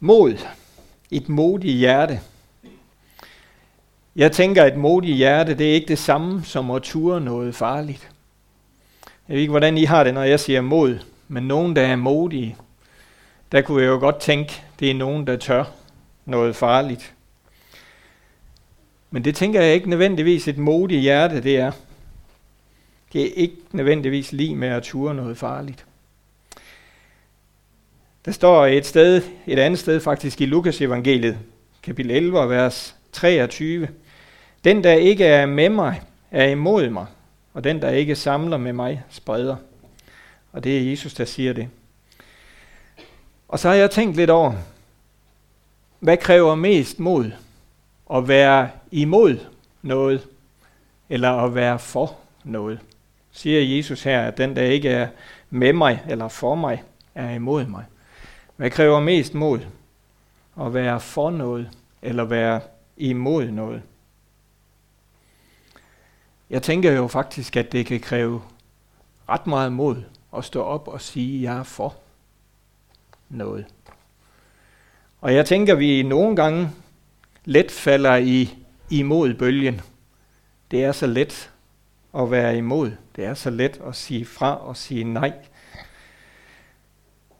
Mod. Et modigt hjerte. Jeg tænker, at et modigt hjerte, det er ikke det samme som at ture noget farligt. Jeg ved ikke, hvordan I har det, når jeg siger mod, men nogen, der er modige, der kunne jeg jo godt tænke, det er nogen, der tør noget farligt. Men det tænker jeg ikke nødvendigvis et modigt hjerte, det er. Det er ikke nødvendigvis lige med at ture noget farligt. Der står et sted, et andet sted faktisk i Lukas evangeliet, kapitel 11, vers 23. Den, der ikke er med mig, er imod mig, og den, der ikke samler med mig, spreder. Og det er Jesus, der siger det. Og så har jeg tænkt lidt over, hvad kræver mest mod? At være imod noget, eller at være for noget? Siger Jesus her, at den, der ikke er med mig eller for mig, er imod mig. Hvad kræver mest mod? At være for noget, eller være imod noget? Jeg tænker jo faktisk, at det kan kræve ret meget mod at stå op og sige, at jeg er for noget. Og jeg tænker, at vi nogle gange let falder i imod bølgen. Det er så let at være imod. Det er så let at sige fra og sige nej.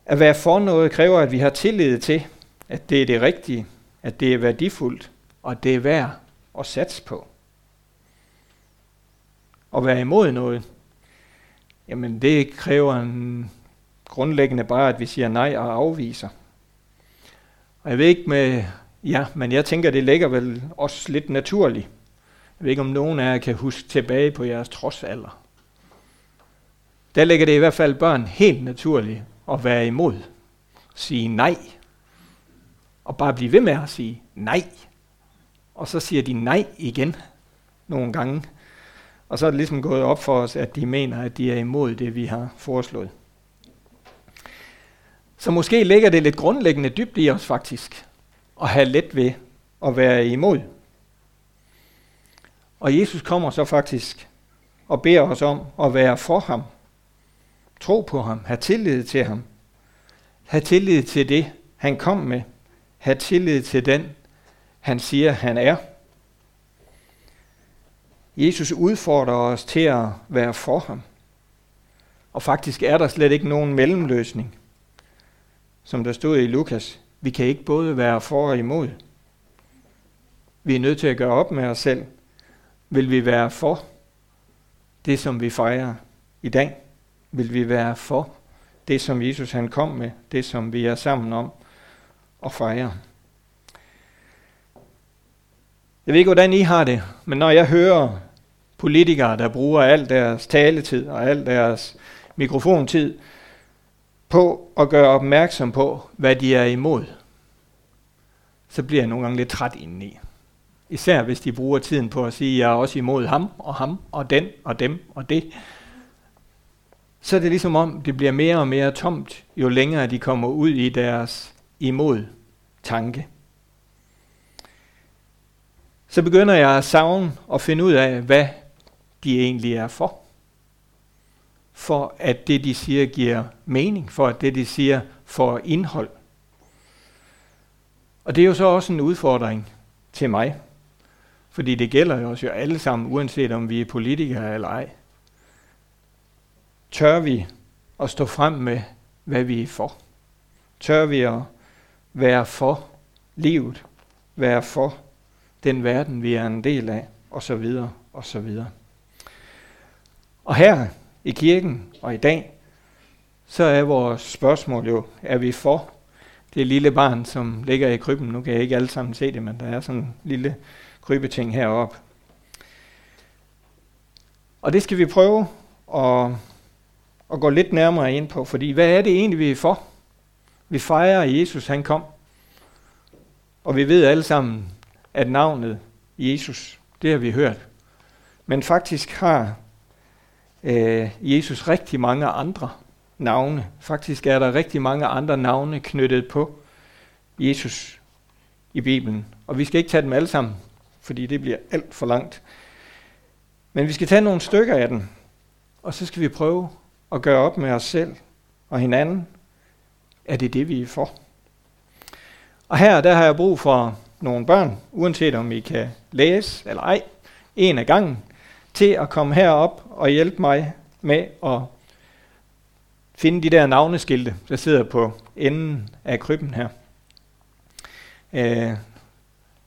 At være for noget kræver, at vi har tillid til, at det er det rigtige, at det er værdifuldt, og at det er værd at satse på. At være imod noget, jamen det kræver en grundlæggende bare, at vi siger nej og afviser. Og jeg ved ikke med, ja, men jeg tænker, det ligger vel også lidt naturligt. Jeg ved ikke, om nogen af jer kan huske tilbage på jeres trodsalder. Der ligger det i hvert fald børn helt naturligt at være imod. Sige nej. Og bare blive ved med at sige nej. Og så siger de nej igen nogle gange. Og så er det ligesom gået op for os, at de mener, at de er imod det, vi har foreslået. Så måske ligger det lidt grundlæggende dybt i os faktisk, at have let ved at være imod. Og Jesus kommer så faktisk og beder os om at være for ham. Tro på ham, have tillid til ham. Have tillid til det, han kom med. Have tillid til den, han siger, han er. Jesus udfordrer os til at være for ham. Og faktisk er der slet ikke nogen mellemløsning. Som der stod i Lukas, vi kan ikke både være for og imod. Vi er nødt til at gøre op med os selv. Vil vi være for det, som vi fejrer i dag? Vil vi være for det, som Jesus han kom med, det, som vi er sammen om og fejrer. Jeg ved ikke, hvordan I har det, men når jeg hører politikere, der bruger al deres taletid og al deres mikrofontid på at gøre opmærksom på, hvad de er imod, så bliver jeg nogle gange lidt træt indeni. Især hvis de bruger tiden på at sige, at jeg er også imod ham og ham og den og dem og det. Så er det ligesom om, det bliver mere og mere tomt, jo længere de kommer ud i deres imod tanke. Så begynder jeg at savne og finde ud af, hvad de egentlig er for. For at det, de siger, giver mening. For at det, de siger, får indhold. Og det er jo så også en udfordring til mig. Fordi det gælder jo os jo alle sammen, uanset om vi er politikere eller ej. Tør vi at stå frem med, hvad vi er for? Tør vi at være for livet? Være for den verden, vi er en del af? Og så videre, og så videre. Og her i kirken og i dag, så er vores spørgsmål jo, er vi for det lille barn, som ligger i krybben? Nu kan jeg ikke alle sammen se det, men der er sådan en lille krybeting heroppe. Og det skal vi prøve at, at gå lidt nærmere ind på, fordi hvad er det egentlig, vi er for? Vi fejrer, at Jesus han kom. Og vi ved alle sammen, at navnet Jesus, det har vi hørt. Men faktisk har øh, Jesus rigtig mange andre navne. Faktisk er der rigtig mange andre navne knyttet på Jesus i Bibelen. Og vi skal ikke tage dem alle sammen, fordi det bliver alt for langt. Men vi skal tage nogle stykker af dem, og så skal vi prøve at gøre op med os selv og hinanden, er det det, vi er for. Og her der har jeg brug for nogle børn, uanset om I kan læse eller ej, en af gangen, til at komme herop og hjælpe mig med at finde de der navneskilte, der sidder på enden af krybben her. Øh,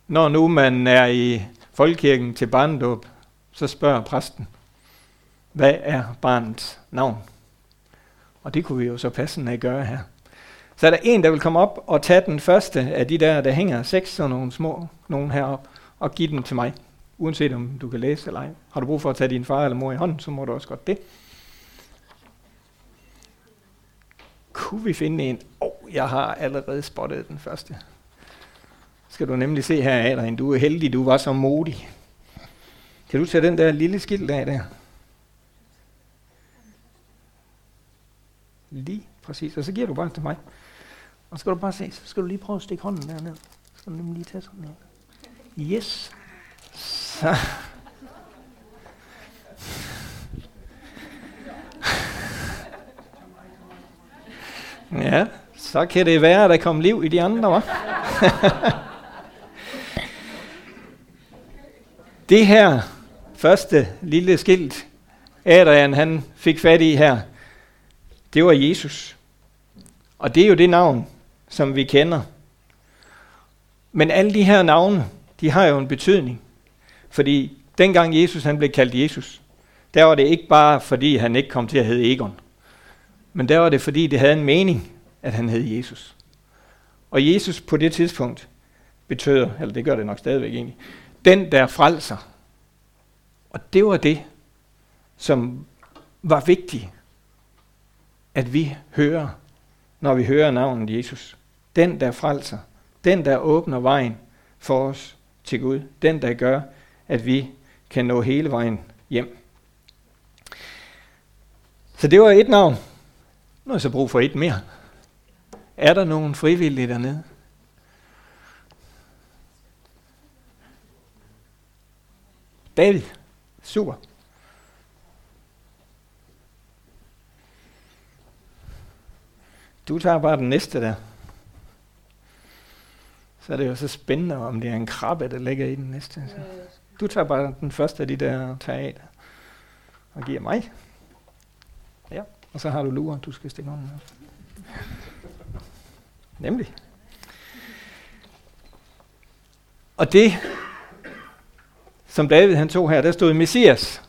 når nu man er i folkekirken til barndåb, så spørger præsten, hvad er barnets navn? Og det kunne vi jo så passende gøre her. Så er der en, der vil komme op og tage den første af de der, der hænger seks og nogle små, nogen herop, og give den til mig. Uanset om du kan læse eller ej. Har du brug for at tage din far eller mor i hånden, så må du også godt det. Kunne vi finde en? Åh, oh, jeg har allerede spottet den første. Skal du nemlig se her, Adrian. Du er heldig, du var så modig. Kan du tage den der lille skilt af der? Lige præcis. Og så giver du bare til mig. Og så skal du bare se, så skal du lige prøve at stikke hånden derned. Så skal du nemlig lige tage sådan her. Yes. Så. Ja, så kan det være, at der kommer liv i de andre, var. det her første lille skilt, Adrian han fik fat i her, det var Jesus. Og det er jo det navn, som vi kender. Men alle de her navne, de har jo en betydning. Fordi dengang Jesus han blev kaldt Jesus, der var det ikke bare fordi han ikke kom til at hedde Egon. Men der var det fordi det havde en mening, at han hed Jesus. Og Jesus på det tidspunkt betød, eller det gør det nok stadigvæk egentlig, den der frelser. Og det var det, som var vigtigt, at vi hører, når vi hører navnet Jesus. Den, der frelser. Den, der åbner vejen for os til Gud. Den, der gør, at vi kan nå hele vejen hjem. Så det var et navn. Nu har jeg så brug for et mere. Er der nogen frivillige dernede? David. Super. Du tager bare den næste der. Så er det jo så spændende, om det er en krabbe, der ligger i den næste. Så. Du tager bare den første af de der tager og giver mig. Ja, og så har du lurer, du skal stikke hånden op. Nemlig. Og det, som David han tog her, der stod Messias.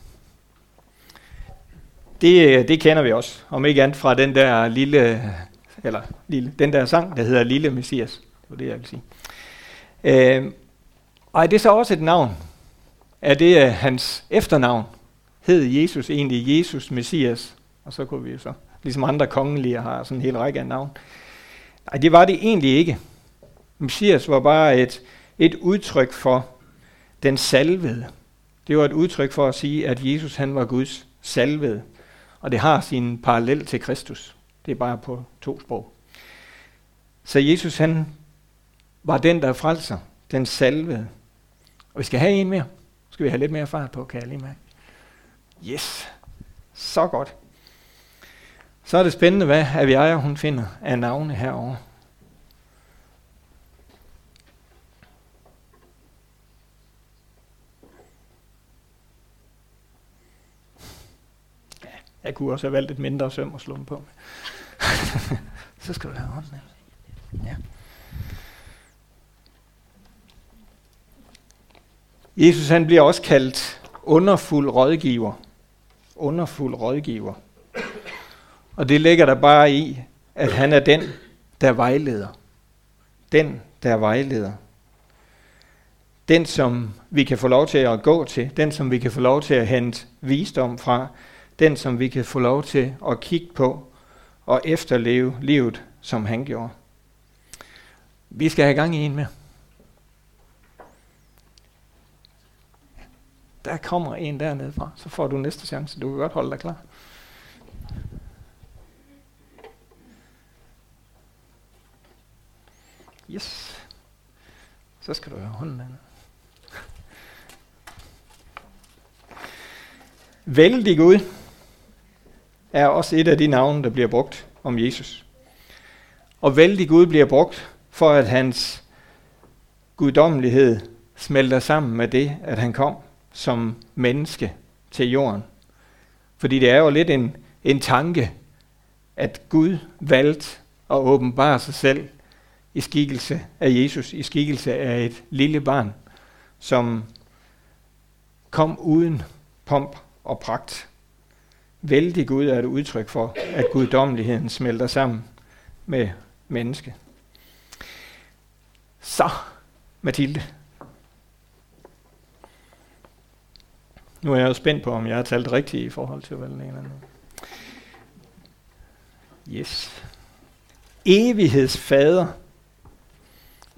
Det, det kender vi også, om ikke andet fra den der lille, eller lille, den der sang, der hedder Lille Messias. Det var det, jeg vil sige. Øh, og er det så også et navn? Er det uh, hans efternavn? Hed Jesus egentlig Jesus Messias? Og så kunne vi jo så, ligesom andre kongelige har sådan en hel række af navn. Nej, det var det egentlig ikke. Messias var bare et, et udtryk for den salvede. Det var et udtryk for at sige, at Jesus han var Guds salvede. Og det har sin parallel til Kristus. Det er bare på to sprog. Så Jesus han var den, der frelser, den salvede. Og vi skal have en mere. Skal vi have lidt mere fart på, kan jeg lige mærke. Yes, så godt. Så er det spændende, hvad Aviaja hun finder af navne herovre. Jeg kunne også have valgt et mindre søm at slå dem på. så skal du have hånden Ja. Jesus han bliver også kaldt underfuld rådgiver. Underfuld rådgiver. Og det ligger der bare i, at han er den, der vejleder. Den, der vejleder. Den, som vi kan få lov til at gå til. Den, som vi kan få lov til at hente visdom fra. Den, som vi kan få lov til at kigge på og efterleve livet, som han gjorde. Vi skal have gang i en mere. Der kommer en dernede fra, så får du næste chance. Du kan godt holde dig klar. Yes. Så skal du have hånden dernede. Vældig Gud er også et af de navne, der bliver brugt om Jesus. Og vældig Gud bliver brugt for, at hans guddommelighed smelter sammen med det, at han kom som menneske til jorden. Fordi det er jo lidt en, en tanke, at Gud valgte at åbenbare sig selv i skikkelse af Jesus, i skikkelse af et lille barn, som kom uden pomp og pragt. Vældig Gud er et udtryk for, at guddommeligheden smelter sammen med menneske. Så, Mathilde. Nu er jeg jo spændt på, om jeg har talt rigtigt i forhold til, hvad den eller anden. Yes. Evighedsfader.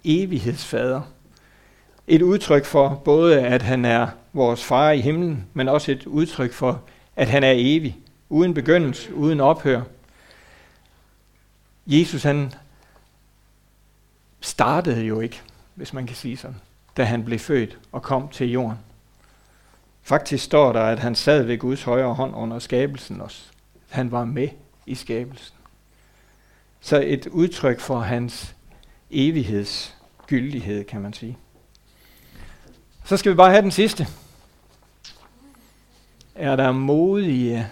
Evighedsfader. Et udtryk for både, at han er vores far i himlen, men også et udtryk for, at han er evig, uden begyndelse, uden ophør. Jesus han startede jo ikke, hvis man kan sige sådan, da han blev født og kom til jorden. Faktisk står der, at han sad ved Guds højre hånd under skabelsen også. Han var med i skabelsen. Så et udtryk for hans evighedsgyldighed, kan man sige. Så skal vi bare have den sidste. Er der modige øh?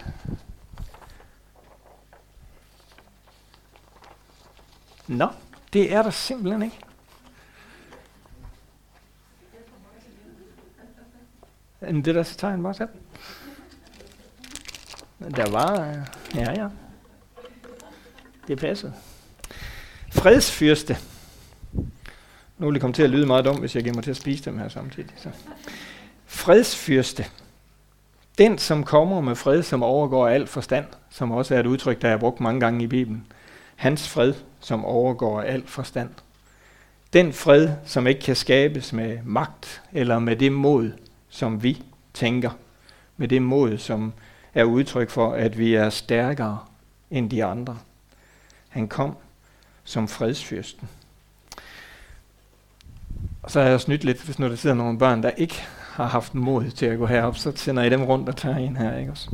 Nå, det er der simpelthen ikke. Men det der tegn bare selv. Der var, øh, ja ja, det passer. Fredsfyrste. Nu vil det komme til at lyde meget dumt, hvis jeg giver mig til at spise dem her samtidig. Så. Fredsfyrste. Den, som kommer med fred, som overgår al forstand, som også er et udtryk, der er brugt mange gange i Bibelen. Hans fred, som overgår al forstand. Den fred, som ikke kan skabes med magt eller med det mod, som vi tænker. Med det mod, som er udtryk for, at vi er stærkere end de andre. Han kom som fredsfyrsten. Og så har jeg snydt lidt, hvis nu der sidder nogle børn, der ikke har haft mod til at gå herop, så sender I dem rundt og tager en her, ikke også?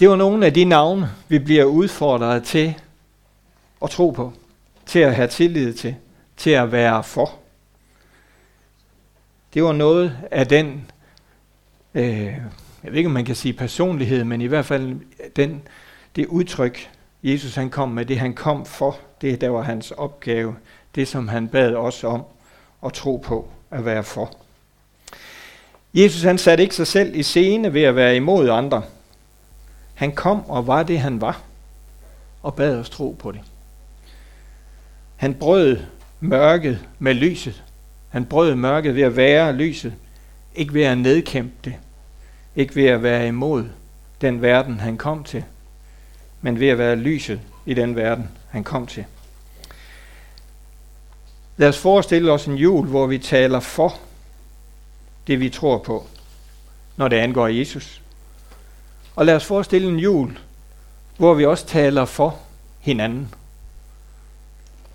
Det var nogle af de navne, vi bliver udfordret til at tro på, til at have tillid til, til at være for. Det var noget af den, øh, jeg ved ikke om man kan sige personlighed, men i hvert fald den, det udtryk, Jesus han kom med, det han kom for, det der var hans opgave, det som han bad os om at tro på at være for. Jesus han satte ikke sig selv i scene ved at være imod andre. Han kom og var det han var, og bad os tro på det. Han brød mørket med lyset. Han brød mørket ved at være lyset, ikke ved at nedkæmpe det, ikke ved at være imod den verden, han kom til, men ved at være lyset i den verden, han kom til. Lad os forestille os en jul, hvor vi taler for det, vi tror på, når det angår Jesus. Og lad os forestille en jul, hvor vi også taler for hinanden.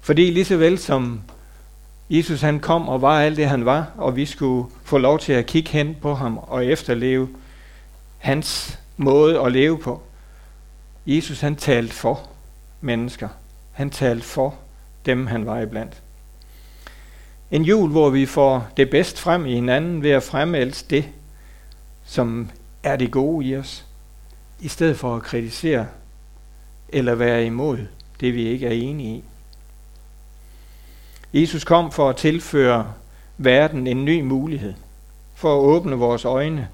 Fordi lige så vel som Jesus han kom og var alt det han var, og vi skulle få lov til at kigge hen på ham og efterleve hans måde at leve på. Jesus han talte for mennesker. Han talte for dem, han var iblandt. En jul, hvor vi får det bedst frem i hinanden ved at fremælse det, som er det gode i os, i stedet for at kritisere eller være imod det, vi ikke er enige i. Jesus kom for at tilføre verden en ny mulighed, for at åbne vores øjne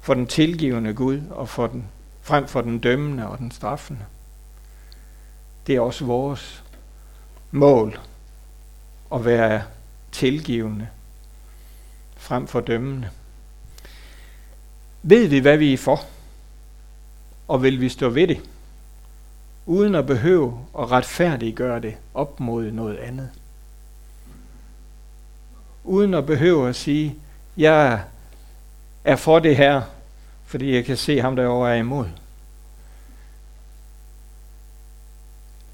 for den tilgivende Gud og for den, frem for den dømmende og den straffende. Det er også vores mål at være tilgivende frem for dømmende. Ved vi, hvad vi er for? Og vil vi stå ved det, uden at behøve at retfærdiggøre det op mod noget andet? Uden at behøve at sige, jeg er for det her, fordi jeg kan se ham derovre er imod.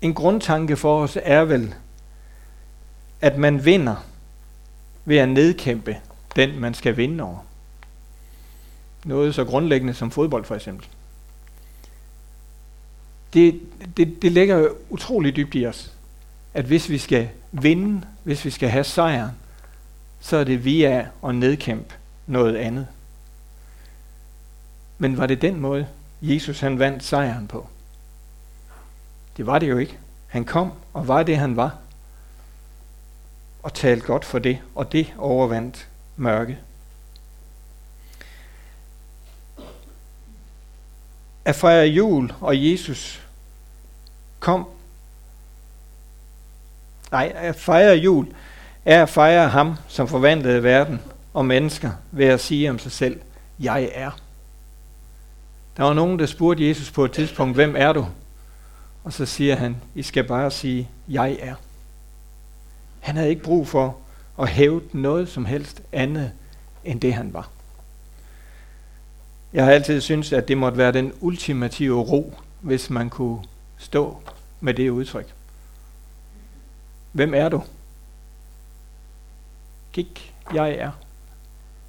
En grundtanke for os er vel, at man vinder ved at nedkæmpe den, man skal vinde over. Noget så grundlæggende som fodbold for eksempel. det, det, det ligger utrolig dybt i os, at hvis vi skal vinde, hvis vi skal have sejren, så er det via at nedkæmpe noget andet. Men var det den måde, Jesus han vandt sejren på? Det var det jo ikke. Han kom og var det, han var. Og talte godt for det, og det overvandt mørke. At fejre jul og Jesus kom. Nej, at fejre jul er at fejre ham, som forvandlede verden og mennesker ved at sige om sig selv, jeg er. Der var nogen, der spurgte Jesus på et tidspunkt, hvem er du? Og så siger han, I skal bare sige, jeg er. Han havde ikke brug for at hæve noget som helst andet, end det han var. Jeg har altid syntes, at det måtte være den ultimative ro, hvis man kunne stå med det udtryk. Hvem er du? Kig, jeg er.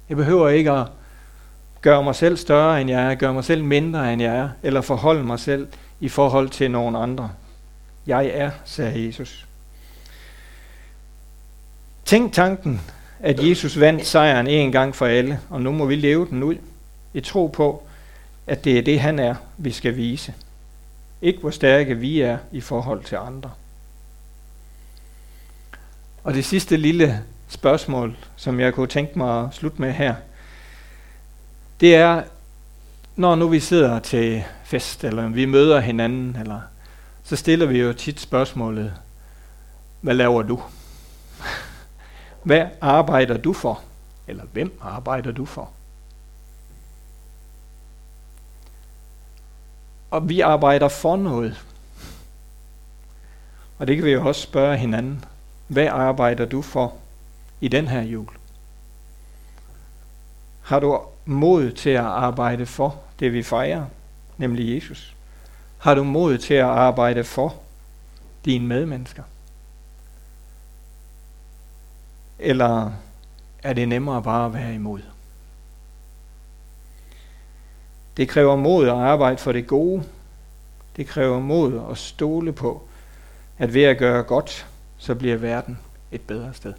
Jeg behøver ikke at gøre mig selv større, end jeg er, gøre mig selv mindre, end jeg er, eller forholde mig selv i forhold til nogen andre. Jeg er, sagde Jesus. Tænk tanken, at Jesus vandt sejren en gang for alle, og nu må vi leve den ud i tro på, at det er det, han er, vi skal vise. Ikke hvor stærke vi er i forhold til andre. Og det sidste lille spørgsmål, som jeg kunne tænke mig at slutte med her, det er, når nu vi sidder til fest, eller vi møder hinanden, eller så stiller vi jo tit spørgsmålet, hvad laver du? Hvad arbejder du for? Eller hvem arbejder du for? Og vi arbejder for noget. Og det kan vi jo også spørge hinanden. Hvad arbejder du for i den her jul? Har du mod til at arbejde for det, vi fejrer, nemlig Jesus? Har du mod til at arbejde for dine medmennesker? Eller er det nemmere bare at være imod? Det kræver mod at arbejde for det gode. Det kræver mod at stole på, at ved at gøre godt, så bliver verden et bedre sted.